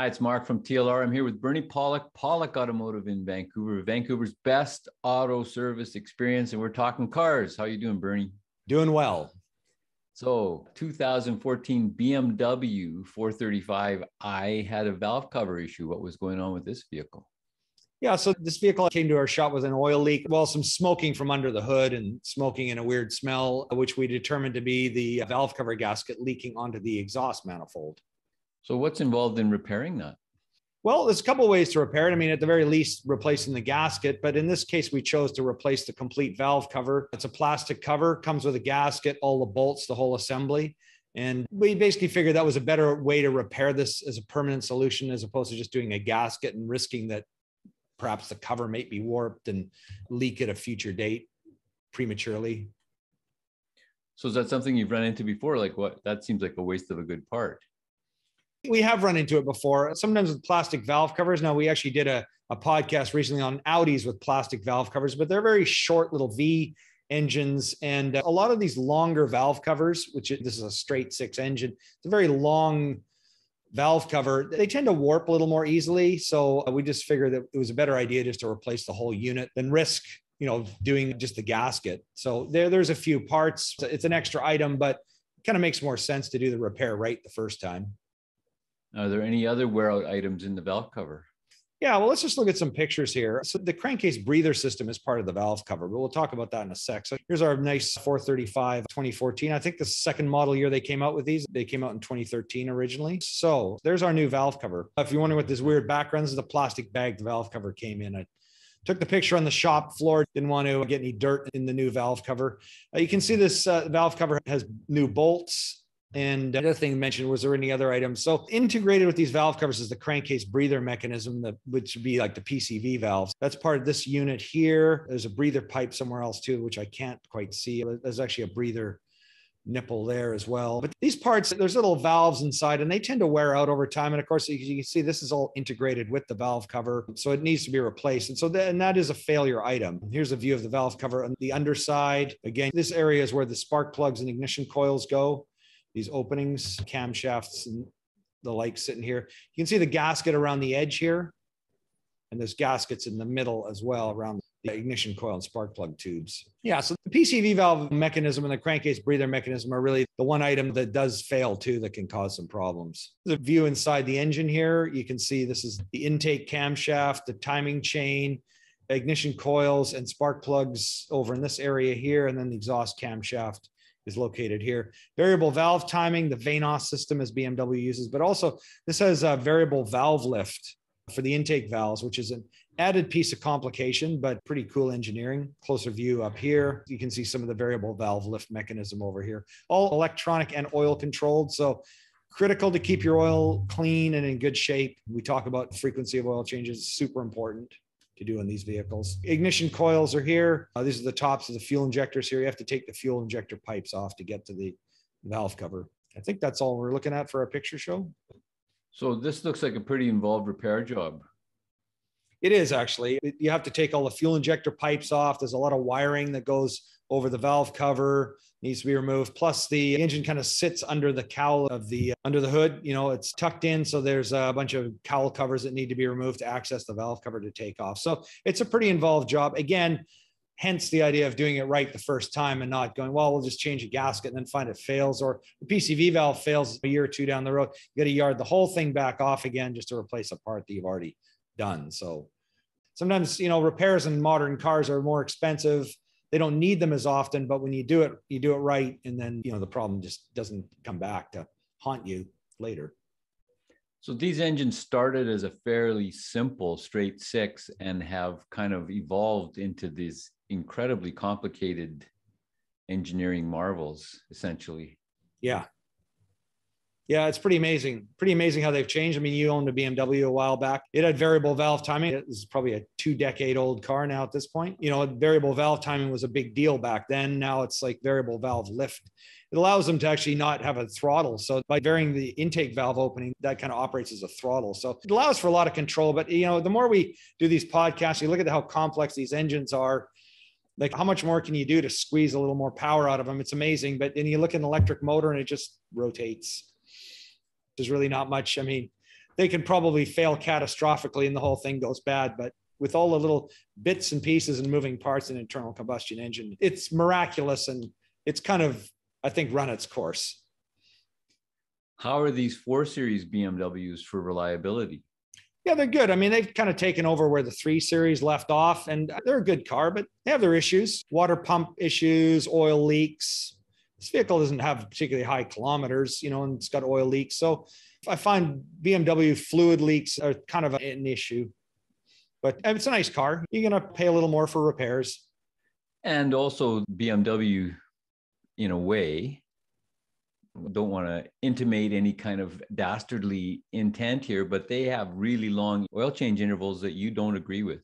Hi, it's Mark from TLR. I'm here with Bernie Pawlik, Pawlik Automotive in Vancouver, Vancouver's best auto service experience, and we're talking cars. How you doing, Bernie? Doing well. So, 2014 BMW 435i had a valve cover issue. What was going on with this vehicle? Yeah, so this vehicle came to our shop with an oil leak. Well, some smoking from under the hood and smoking and a weird smell, which we determined to be the valve cover gasket leaking onto the exhaust manifold. So, what's involved in repairing that? Well, there's a couple ways to repair it. I mean, at the very least, replacing the gasket, but in this case, we chose to replace the complete valve cover. It's a plastic cover, comes with a gasket, all the bolts, the whole assembly. And we basically figured that was a better way to repair this as a permanent solution as opposed to just doing a gasket and risking that perhaps the cover might be warped and leak at a future date prematurely. So is that something you've run into before? Like what? That seems like a waste of a good part. We have run into it before, sometimes with plastic valve covers. Now, we actually did a, a podcast recently on Audis with plastic valve covers, but they're very short little V engines. And uh, a lot of these longer valve covers, which this is a straight six engine, it's a very long valve cover, they tend to warp a little more easily. So uh, we just figured that it was a better idea just to replace the whole unit than risk, you know, doing just the gasket. So there, there's a few parts. It's an extra item, but kind of makes more sense to do the repair right the first time. Are there any other wear out items in the valve cover? Yeah, well, let's just look at some pictures here. So the crankcase breather system is part of the valve cover, but we'll talk about that in a sec. So here's our nice 435 2014. I think the second model year they came out with these, they came out in 2013 originally. So there's our new valve cover. If you're wondering what this weird background is, the plastic bag the valve cover came in. I took the picture on the shop floor didn't want to get any dirt in the new valve cover uh, you can see this uh, valve cover has new bolts and uh, another thing mentioned was there any other items? So integrated with these valve covers is the crankcase breather mechanism, that which would be like the PCV valves. That's part of this unit here. There's a breather pipe somewhere else too, which I can't quite see. There's actually a breather nipple there as well. But these parts, there's little valves inside and they tend to wear out over time. And of course, you can see this is all integrated with the valve cover. So it needs to be replaced. And so and that is a failure item. Here's a view of the valve cover on the underside. Again, this area is where the spark plugs and ignition coils go these openings, camshafts and the like sitting here. You can see the gasket around the edge here. And there's gaskets in the middle as well around the ignition coil and spark plug tubes. Yeah, so the PCV valve mechanism and the crankcase breather mechanism are really the one item that does fail too that can cause some problems. The view inside the engine here, you can see this is the intake camshaft, the timing chain, ignition coils and spark plugs over in this area here, and then the exhaust camshaft is located here. Variable valve timing, the VANOS system as BMW uses, but also this has a variable valve lift for the intake valves, which is an added piece of complication, but pretty cool engineering. Closer view up here. You can see some of the variable valve lift mechanism over here. All electronic and oil controlled. So critical to keep your oil clean and in good shape. We talk about frequency of oil changes, super important to do in these vehicles. Ignition coils are here. Uh, these are the tops of the fuel injectors here. You have to take the fuel injector pipes off to get to the valve cover. I think that's all we're looking at for our picture show. So this looks like a pretty involved repair job. It is actually. You have to take all the fuel injector pipes off. There's a lot of wiring that goes over the valve cover needs to be removed. Plus, the engine kind of sits under the cowl of the uh, under the hood. You know, it's tucked in, so there's a bunch of cowl covers that need to be removed to access the valve cover to take off. So it's a pretty involved job. Again, hence the idea of doing it right the first time and not going, well, we'll just change a gasket and then find it fails, or the PCV valve fails a year or two down the road. You got to yard the whole thing back off again just to replace a part that you've already done. So sometimes, you know, repairs in modern cars are more expensive they don't need them as often, but when you do it, you do it right. And then, you know, the problem just doesn't come back to haunt you later. So these engines started as a fairly simple straight six and have kind of evolved into these incredibly complicated engineering marvels, essentially. Yeah. Yeah, it's pretty amazing. Pretty amazing how they've changed. I mean, you owned a BMW a while back. It had variable valve timing. It was probably a two decade old car now at this point. You know, variable valve timing was a big deal back then. Now it's like variable valve lift. It allows them to actually not have a throttle. So by varying the intake valve opening, that kind of operates as a throttle. So it allows for a lot of control. But you know, the more we do these podcasts, you look at how complex these engines are like how much more can you do to squeeze a little more power out of them it's amazing but then you look at an electric motor and it just rotates there's really not much. I mean, they can probably fail catastrophically and the whole thing goes bad. But with all the little bits and pieces and moving parts in internal combustion engine, it's miraculous and it's kind of, I think, run its course. How are these four series BMWs for reliability? Yeah, they're good. I mean, they've kind of taken over where the three series left off, and they're a good car, but they have their issues water pump issues, oil leaks. This vehicle doesn't have particularly high kilometers, you know, and it's got oil leaks. So I find BMW fluid leaks are kind of an issue, but it's a nice car. You're going to pay a little more for repairs. And also, BMW, in a way, don't want to intimate any kind of dastardly intent here, but they have really long oil change intervals that you don't agree with.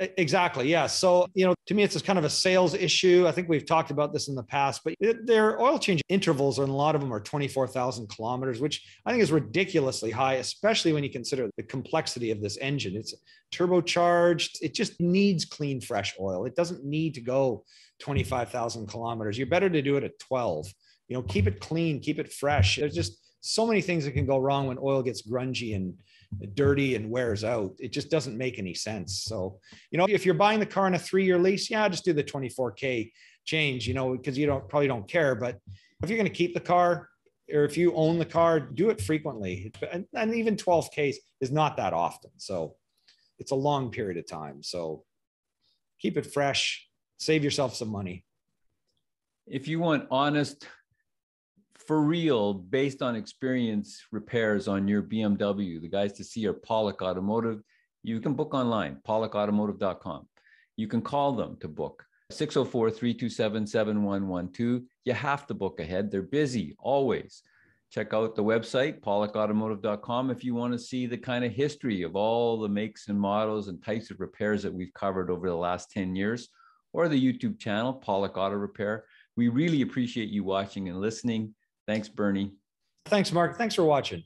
Exactly. Yeah. So, you know, to me, it's kind of a sales issue. I think we've talked about this in the past, but their oil change intervals, and a lot of them are 24,000 kilometers, which I think is ridiculously high, especially when you consider the complexity of this engine. It's turbocharged, it just needs clean, fresh oil. It doesn't need to go 25,000 kilometers. You're better to do it at 12 you know keep it clean keep it fresh there's just so many things that can go wrong when oil gets grungy and dirty and wears out. It just doesn't make any sense. So you know if you're buying the car on a three year lease yeah just do the 24k change you know because you don't probably don't care. But if you're going to keep the car or if you own the car do it frequently. And, and even 12k is not that often. So it's a long period of time. So keep it fresh save yourself some money. If you want honest for real, based on experience repairs on your BMW, the guys to see are Pawlik Automotive. You can book online, pawlikautomotive.com. You can call them to book 604 327 7112. You have to book ahead. They're busy always. Check out the website, pawlikautomotive.com, if you want to see the kind of history of all the makes and models and types of repairs that we've covered over the last 10 years, or the YouTube channel, Pawlik Auto Repair. We really appreciate you watching and listening. Thanks, Bernie. Thanks, Mark. Thanks for watching.